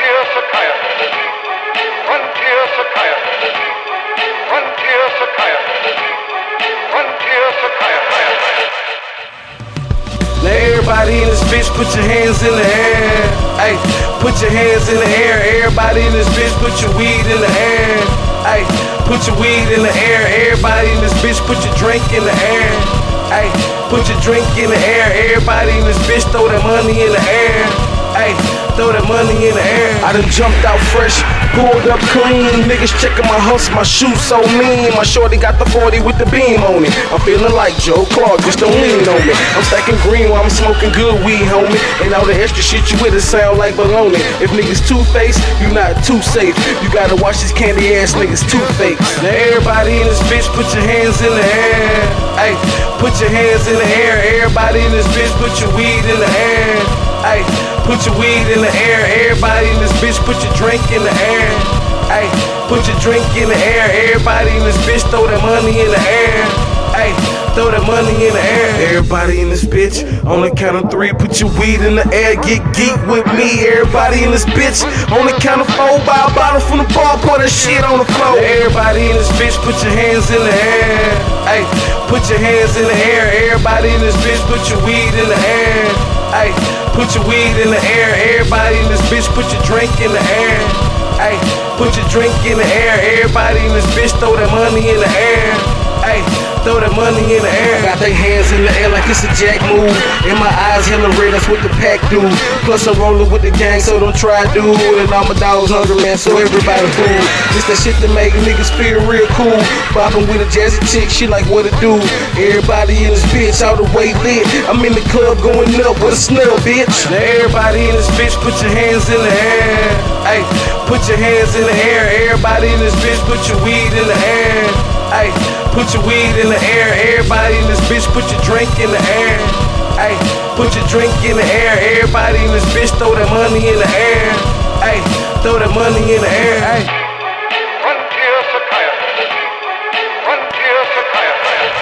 Frontier. Frontier. Frontier. Frontier. Now everybody in this bitch, put your hands in the air. Hey, put your hands in the air. Everybody in this bitch, put your weed in the air. Hey, put your weed in the air. Everybody in this bitch, put your drink in the air. Hey, put your drink in the air. Everybody in this bitch, throw that money in the air. Hey, throw that money in the air. I done jumped out fresh, pulled up clean. Niggas checking my hustle, my shoes so mean. My shorty got the 40 with the beam on it. I'm feeling like Joe Clark, just don't lean on me. I'm stacking green while I'm smoking good weed, homie. And all the extra shit you with it sound like baloney. If niggas two faced, you not too safe. You gotta watch these candy ass niggas two fakes. Now everybody in this bitch, put your hands in the air. Hey, put your hands in the air. Everybody in this bitch, put your weed in the air. Hey, put your weed in the air. Everybody in this bitch, put your drink in the air. Hey, put your drink in the air. Everybody in this bitch, throw that money in the air. Hey, throw that money in the air. Everybody in this bitch, on the count of three, put your weed in the air. Get geek with me. Everybody in this bitch, on the count of four, buy a bottle from the bar, pour that shit on the floor. Everybody in this bitch, put your hands in the air. Hey, put your hands in the air. Everybody in this bitch, put your weed in the air. Hey, put your weed in the air. Everybody in this bitch, put your drink in the air. Hey, put your drink in the air. Everybody in this bitch, throw that money in the air. Throw that money in the air. Got their hands in the air like it's a jack move. In my eyes, hella red, that's what the pack do. Plus, I'm rolling with the gang, so don't try, dude. And all my dogs hungry, man, so everybody fool. This that shit that make niggas feel real cool. Bopping with a jazzy chick, she like what it do. Everybody in this bitch, all the way lit. I'm in the club going up with a snell, bitch. Now everybody in this bitch, put your hands in the air. Hey, put your hands in the air. Everybody in this bitch, put your weed in the air. Hey, put your weed in the air. Everybody in this bitch, put your drink in the air. Hey, put your drink in the air. Everybody in this bitch, throw that money in the air. Hey, throw that money in the air. Hey. Frontier Frontier